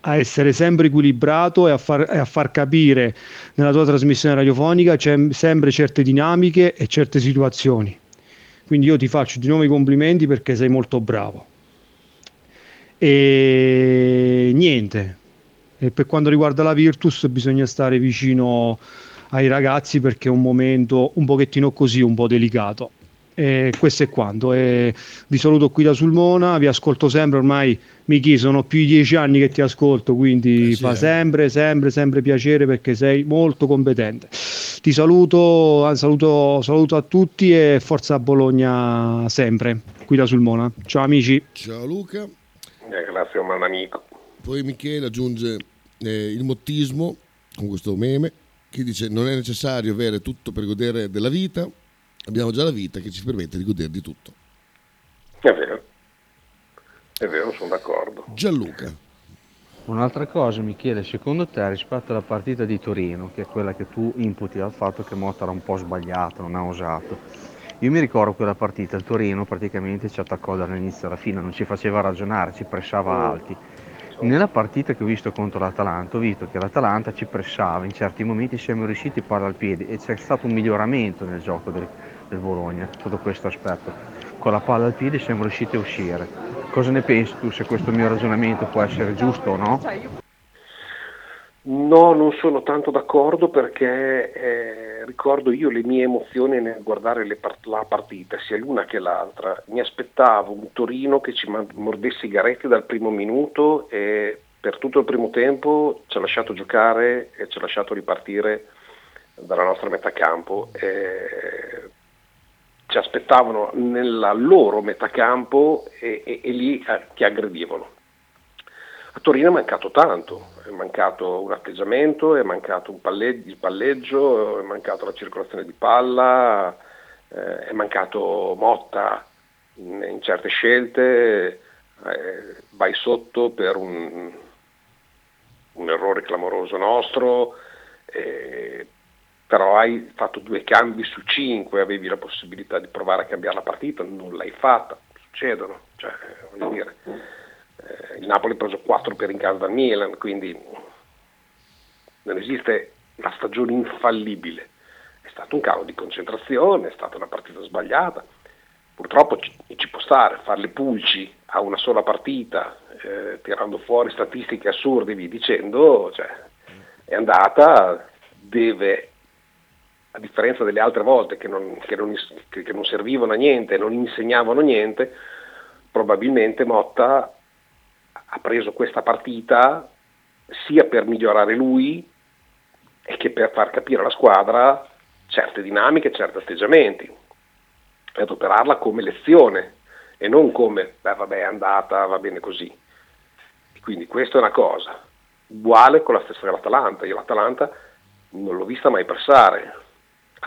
a essere sempre equilibrato e a far, e a far capire nella tua trasmissione radiofonica c'è sempre certe dinamiche e certe situazioni. Quindi io ti faccio di nuovo i complimenti perché sei molto bravo. E niente, e per quanto riguarda la Virtus bisogna stare vicino ai ragazzi perché è un momento un pochettino così, un po' delicato. E questo è quanto. E vi saluto qui da Sulmona, vi ascolto sempre, ormai Miki sono più di dieci anni che ti ascolto, quindi fa eh. sempre, sempre, sempre piacere perché sei molto competente. Ti saluto, ah, saluto, saluto a tutti e forza Bologna sempre, qui da Sulmona. Ciao amici. Ciao Luca. eh, grazie a un amico. Poi Michele aggiunge eh, il mottismo con questo meme che dice non è necessario avere tutto per godere della vita, abbiamo già la vita che ci permette di godere di tutto. È vero, è vero, sono d'accordo. Gianluca. Un'altra cosa, Michele, secondo te rispetto alla partita di Torino, che è quella che tu imputi al fatto che Motta era un po' sbagliato, non ha osato. Io mi ricordo quella partita, il Torino praticamente ci attaccò dall'inizio alla fine, non ci faceva ragionare, ci pressava alti. Nella partita che ho visto contro l'Atalanta, ho visto che l'Atalanta ci pressava, in certi momenti siamo riusciti a palla al piede e c'è stato un miglioramento nel gioco del, del Bologna sotto questo aspetto. Con la palla al piede siamo riusciti a uscire. Cosa ne pensi tu se questo mio ragionamento può essere giusto o no? No, non sono tanto d'accordo perché eh, ricordo io le mie emozioni nel guardare part- la partita, sia l'una che l'altra. Mi aspettavo un Torino che ci mordesse i garetti dal primo minuto e per tutto il primo tempo ci ha lasciato giocare e ci ha lasciato ripartire dalla nostra metà campo. E ci aspettavano nella loro metà campo e, e, e lì eh, ti aggredivano. A Torino è mancato tanto, è mancato un atteggiamento, è mancato un palleggio, il palleggio, è mancato la circolazione di palla, eh, è mancato Motta in, in certe scelte, eh, vai sotto per un, un errore clamoroso nostro, eh, però hai fatto due cambi su cinque, avevi la possibilità di provare a cambiare la partita, non l'hai fatta, succedono, cioè, voglio dire eh, il Napoli ha preso 4 per in casa dal Milan, quindi non esiste una stagione infallibile. È stato un calo di concentrazione, è stata una partita sbagliata. Purtroppo ci, ci può stare, fare le pulci a una sola partita, eh, tirando fuori statistiche assurde, vi dicendo, cioè, è andata, deve, a differenza delle altre volte che non, che non, che non servivano a niente, non insegnavano niente, probabilmente Motta ha preso questa partita sia per migliorare lui e che per far capire alla squadra certe dinamiche, certi atteggiamenti e adoperarla come lezione e non come beh, vabbè è andata, va bene così. Quindi questa è una cosa, uguale con la stessa dell'Atalanta, io l'Atalanta non l'ho vista mai passare,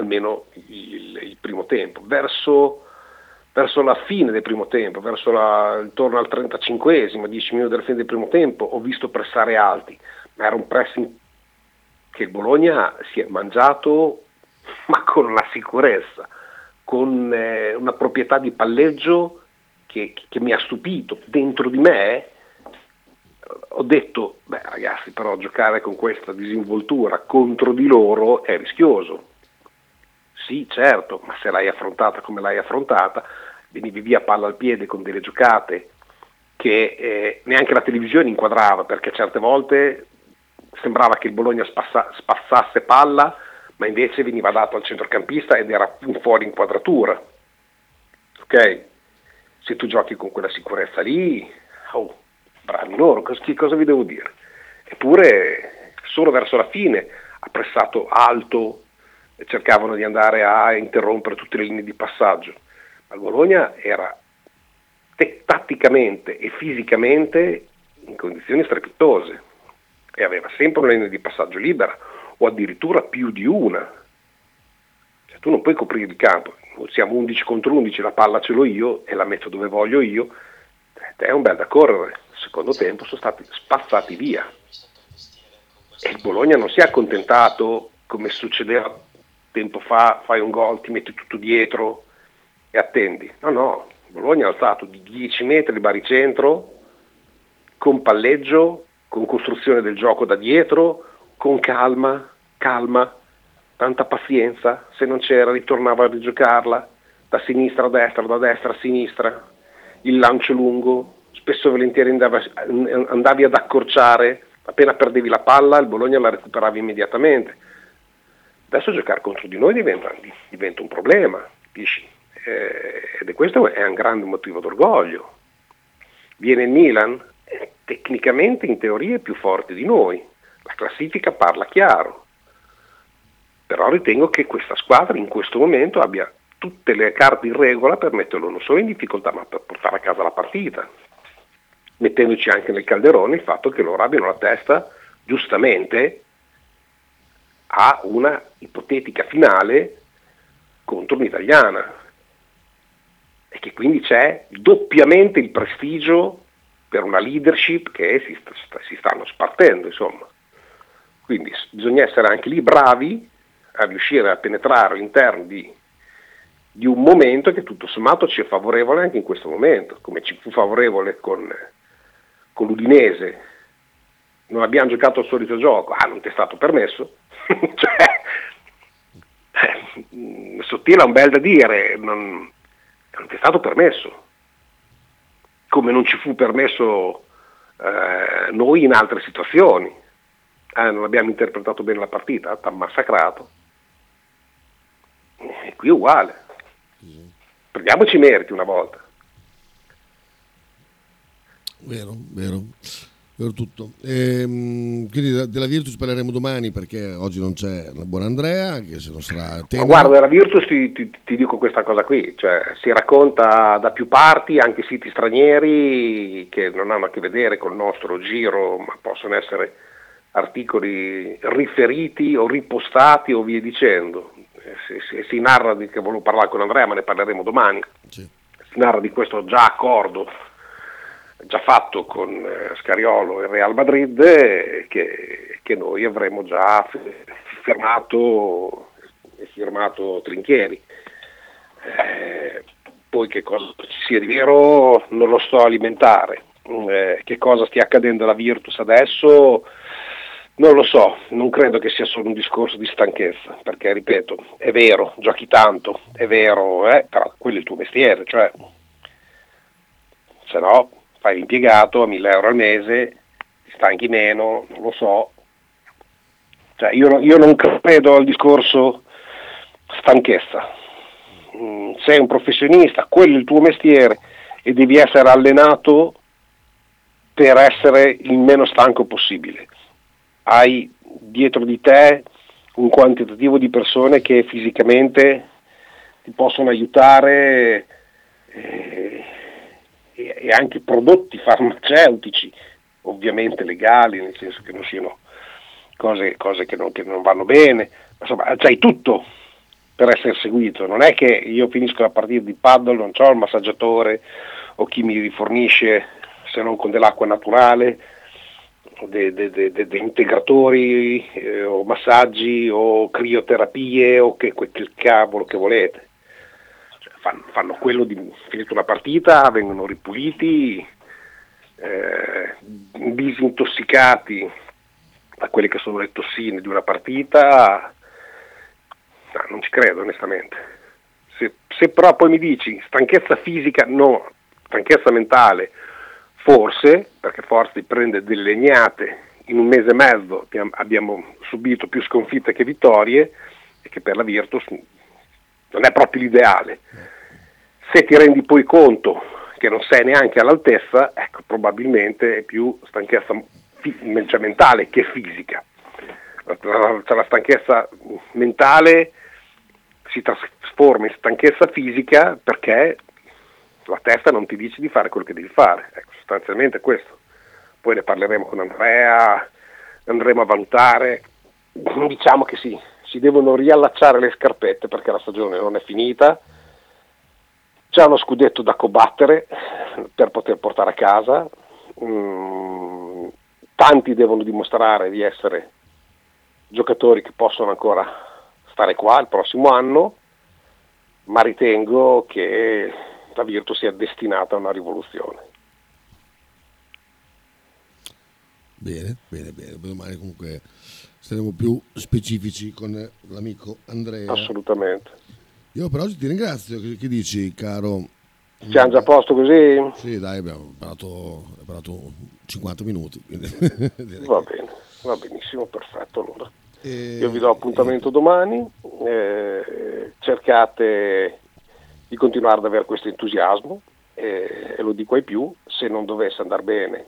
almeno il, il primo tempo, verso verso la fine del primo tempo, verso la, intorno al 35esimo, 10 minuti della fine del primo tempo, ho visto pressare alti, ma era un pressing che il Bologna si è mangiato, ma con una sicurezza, con eh, una proprietà di palleggio che, che, mi ha stupito. Dentro di me ho detto, beh ragazzi, però giocare con questa disinvoltura contro di loro è rischioso. Sì, certo, ma se l'hai affrontata come l'hai affrontata, venivi via palla al piede con delle giocate che eh, neanche la televisione inquadrava perché certe volte sembrava che il Bologna spassa, spazzasse palla ma invece veniva dato al centrocampista ed era fuori inquadratura. Ok? Se tu giochi con quella sicurezza lì, oh, bravi loro, cosa, cosa vi devo dire? Eppure solo verso la fine ha pressato alto cercavano di andare a interrompere tutte le linee di passaggio al Bologna era te- tatticamente e fisicamente in condizioni strepitose e aveva sempre una linea di passaggio libera o addirittura più di una. Cioè, tu non puoi coprire il campo, siamo 11 contro 11, la palla ce l'ho io e la metto dove voglio io, te è un bel da correre. secondo tempo sono stati spazzati via. E il Bologna non si è accontentato come succedeva tempo fa, fai un gol, ti metti tutto dietro, e attendi. No, no, Bologna ha alzato di 10 metri il baricentro, con palleggio, con costruzione del gioco da dietro, con calma, calma, tanta pazienza, se non c'era ritornava a rigiocarla, da sinistra a destra, da destra a sinistra, il lancio lungo, spesso e volentieri andavi, ad accorciare, appena perdevi la palla il Bologna la recuperavi immediatamente. Adesso giocare contro di noi diventa, diventa un problema, capisci? eh, ed questo è un grande motivo d'orgoglio. Viene il Milan, eh, tecnicamente in teoria è più forte di noi, la classifica parla chiaro, però ritengo che questa squadra in questo momento abbia tutte le carte in regola per metterlo non solo in difficoltà ma per portare a casa la partita, mettendoci anche nel calderone il fatto che loro abbiano la testa giustamente a una ipotetica finale contro un'italiana e che quindi c'è doppiamente il prestigio per una leadership che si, si stanno spartendo, insomma. Quindi bisogna essere anche lì bravi a riuscire a penetrare all'interno di, di, un momento che tutto sommato ci è favorevole anche in questo momento, come ci fu favorevole con, con l'Udinese non abbiamo giocato il solito gioco, ah non ti è stato permesso, cioè, eh, sottile è un bel da dire, non, non ti è stato permesso, come non ci fu permesso eh, noi in altre situazioni, eh, non abbiamo interpretato bene la partita, ti ha massacrato, e qui è uguale, prendiamoci meriti una volta. Vero, vero. Vero tutto. Ehm, quindi de- della Virtus parleremo domani perché oggi non c'è la buona Andrea, che se non sarà Ma tenera. guarda, della Virtus ti, ti- ti dico questa cosa qui, cioè si racconta da più parti, anche siti stranieri che non hanno a che vedere col nostro giro, ma possono essere articoli riferiti o ripostati o via dicendo. Eh, Si, si- si narra di che volevo parlare con Andrea, ma ne parleremo domani. Si narra di questo già accordo già fatto con eh, Scariolo e Real Madrid eh, che, che noi avremo già f- firmato, firmato Trinchieri. Eh, poi che cosa ci sia di vero non lo sto a alimentare. Eh, che cosa stia accadendo alla Virtus adesso non lo so, non credo che sia solo un discorso di stanchezza, perché ripeto, è vero, giochi tanto, è vero, eh, però quello è il tuo mestiere, cioè se no fai l'impiegato a 1000 euro al mese, stanchi meno, non lo so. Cioè, io, io non credo al discorso stanchezza. Mm, sei un professionista, quello è il tuo mestiere e devi essere allenato per essere il meno stanco possibile. Hai dietro di te un quantitativo di persone che fisicamente ti possono aiutare eh, e, anche prodotti farmaceutici, ovviamente legali, nel senso che non siano cose, cose che, non, che non vanno bene, insomma, c'hai tutto per essere seguito, non è che io finisco la partita di paddle, non ho il massaggiatore o chi mi rifornisce se non con dell'acqua naturale, dei de, de, de- de integratori eh, o massaggi o crioterapie o che, quel cavolo che volete. Fanno, fanno quello di finita una partita, vengono ripuliti, eh, disintossicati da quelle che sono le tossine di una partita, no, non ci credo onestamente. Se, se però poi mi dici stanchezza fisica, no, stanchezza mentale, forse, perché Forza prende delle legnate in un mese e mezzo abbiamo, subito più sconfitte che vittorie e che per la Virtus non è proprio l'ideale. Se ti rendi poi conto che non sei neanche all'altezza, ecco, probabilmente è più stanchezza fi- cioè mentale che fisica. La- cioè la stanchezza mentale si trasforma in stanchezza fisica perché la testa non ti dice di fare quello che devi fare. Ecco, sostanzialmente questo. Poi ne parleremo con Andrea, andremo a valutare. Diciamo che sì, si devono riallacciare le scarpette perché la stagione non è finita. C'è uno scudetto da combattere per poter portare a casa. Mm, tanti devono dimostrare di essere giocatori che possono ancora stare qua il prossimo anno, ma ritengo che la Virtus sia destinata a una rivoluzione. Bene, bene, bene. Domani comunque saremo più specifici con l'amico Andrea. Assolutamente. Io per oggi ti ringrazio. Che, dici, caro? Siamo già a posto così? Sì, dai, abbiamo parlato, parlato 50 minuti. Va bene, va benissimo, perfetto allora. E- Io vi do appuntamento domani, eh, cercate di continuare ad avere questo entusiasmo eh, e lo dico ai più, se non dovesse andare bene,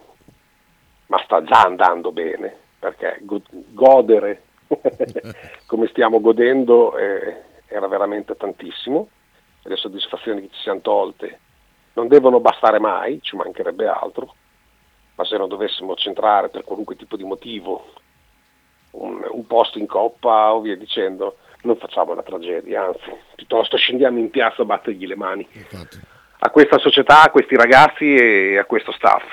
ma sta già andando bene, perché go- godere come stiamo godendo eh, era veramente tantissimo, e le soddisfazioni che ci siamo tolte non devono bastare mai, ci mancherebbe altro, ma se non dovessimo centrare per qualunque tipo di motivo un, un posto in coppa o via dicendo, non facciamo una tragedia, anzi, piuttosto scendiamo in piazza a battergli le mani. A questa società, a questi ragazzi e a questo staff,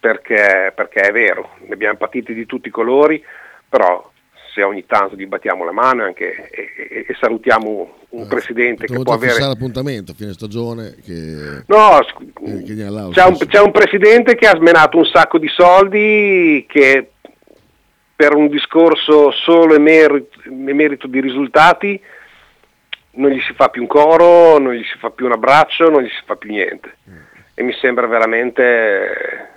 perché, perché è vero, ne abbiamo patiti di tutti i colori, però se ogni tanto gli battiamo la mano anche, e, e- e salutiamo un presidente che può avere... fissare appuntamento a fine stagione che, No, che- che c'è un, c'è un presidente che ha smenato un sacco di soldi che per un discorso solo emerito, emerito di risultati non gli si fa più un coro, non gli si fa più un abbraccio, non gli si fa più niente. E mi sembra veramente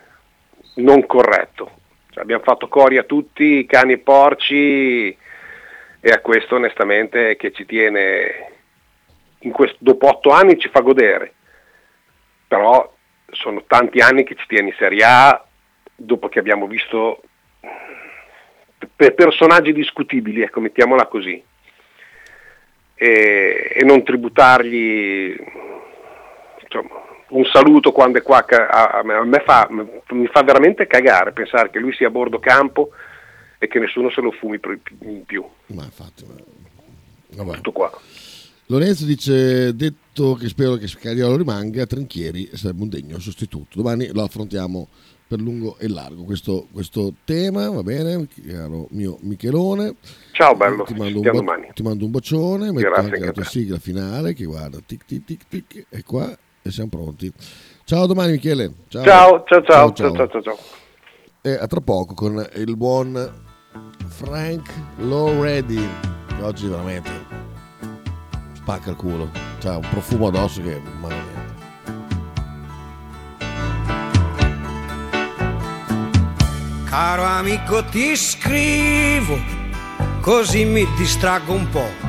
non corretto. Cioè, abbiamo fatto cori a tutti, cani e porci, e a questo onestamente che ci tiene, questo, dopo otto anni ci fa godere, però sono tanti anni che ci tiene in Serie A, dopo che abbiamo visto per personaggi discutibili, ecco, mettiamola così. E, e non tributargli insomma, un saluto quando è qua, a, me fa, mi fa veramente cagare pensare che lui sia a bordo campo e che nessuno se lo fumi in più. Ma infatti, ma... Vabbè. Tutto qua. Lorenzo dice, detto che spero che Scariolo rimanga, Trinchieri sarebbe un degno sostituto. Domani lo affrontiamo per lungo e largo questo, questo tema, va bene, caro mio Michelone. Ciao bello, ti mando, un, ba- ti mando un bacione, metto Grazie, anche la tua sigla finale che guarda, tic tic tic tic, e qua e siamo pronti. Ciao domani Michele. Ciao ciao ciao ciao. ciao, ciao, ciao, ciao. E a tra poco con il buon Frank Lowready, che oggi veramente spacca il culo, c'ha un profumo addosso che... Mamma mia. Caro amico ti scrivo, così mi distraggo un po'.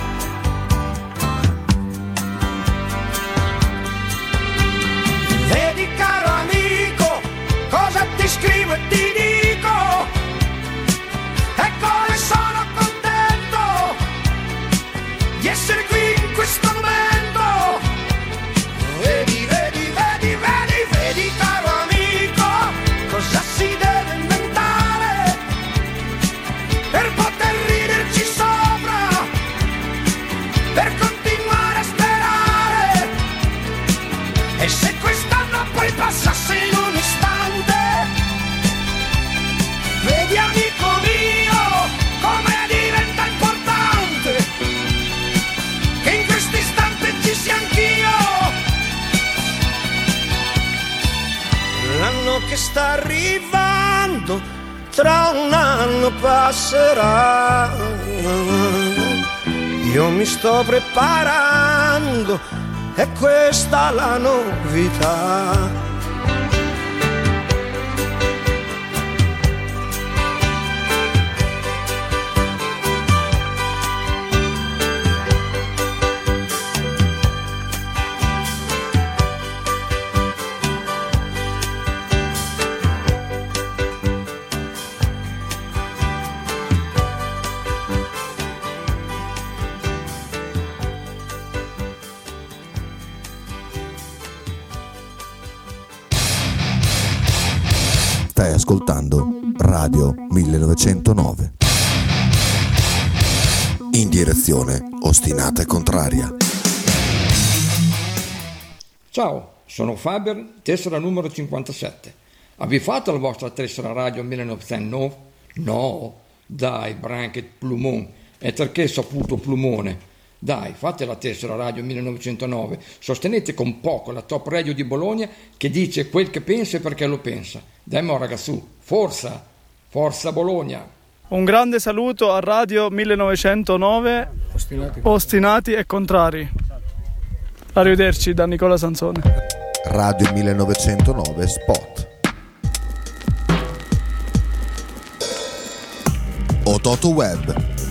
Tra un anno passerà. Io mi sto preparando è questa la novità. Stai ascoltando Radio 1909. In direzione ostinata e contraria. Ciao, sono Faber, tessera numero 57. Avete fatto la vostra tessera radio 1909? No, dai, Branket Plumon, è perché saputo Plumone. Dai, fate la tessera radio 1909, sostenete con poco la top radio di Bologna che dice quel che pensa e perché lo pensa. Dai mo ragazzu, forza, forza Bologna. Un grande saluto a Radio 1909, ostinati, e contrari. Arrivederci da Nicola Sansone. Radio 1909 Spot. Ototo Web,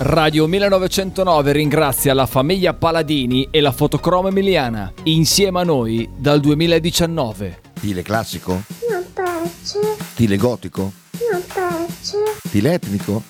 Radio 1909 ringrazia la famiglia Paladini e la fotocromo emiliana, insieme a noi dal 2019. Stile classico? Non piace, Stile gotico? non piace, Stile etnico?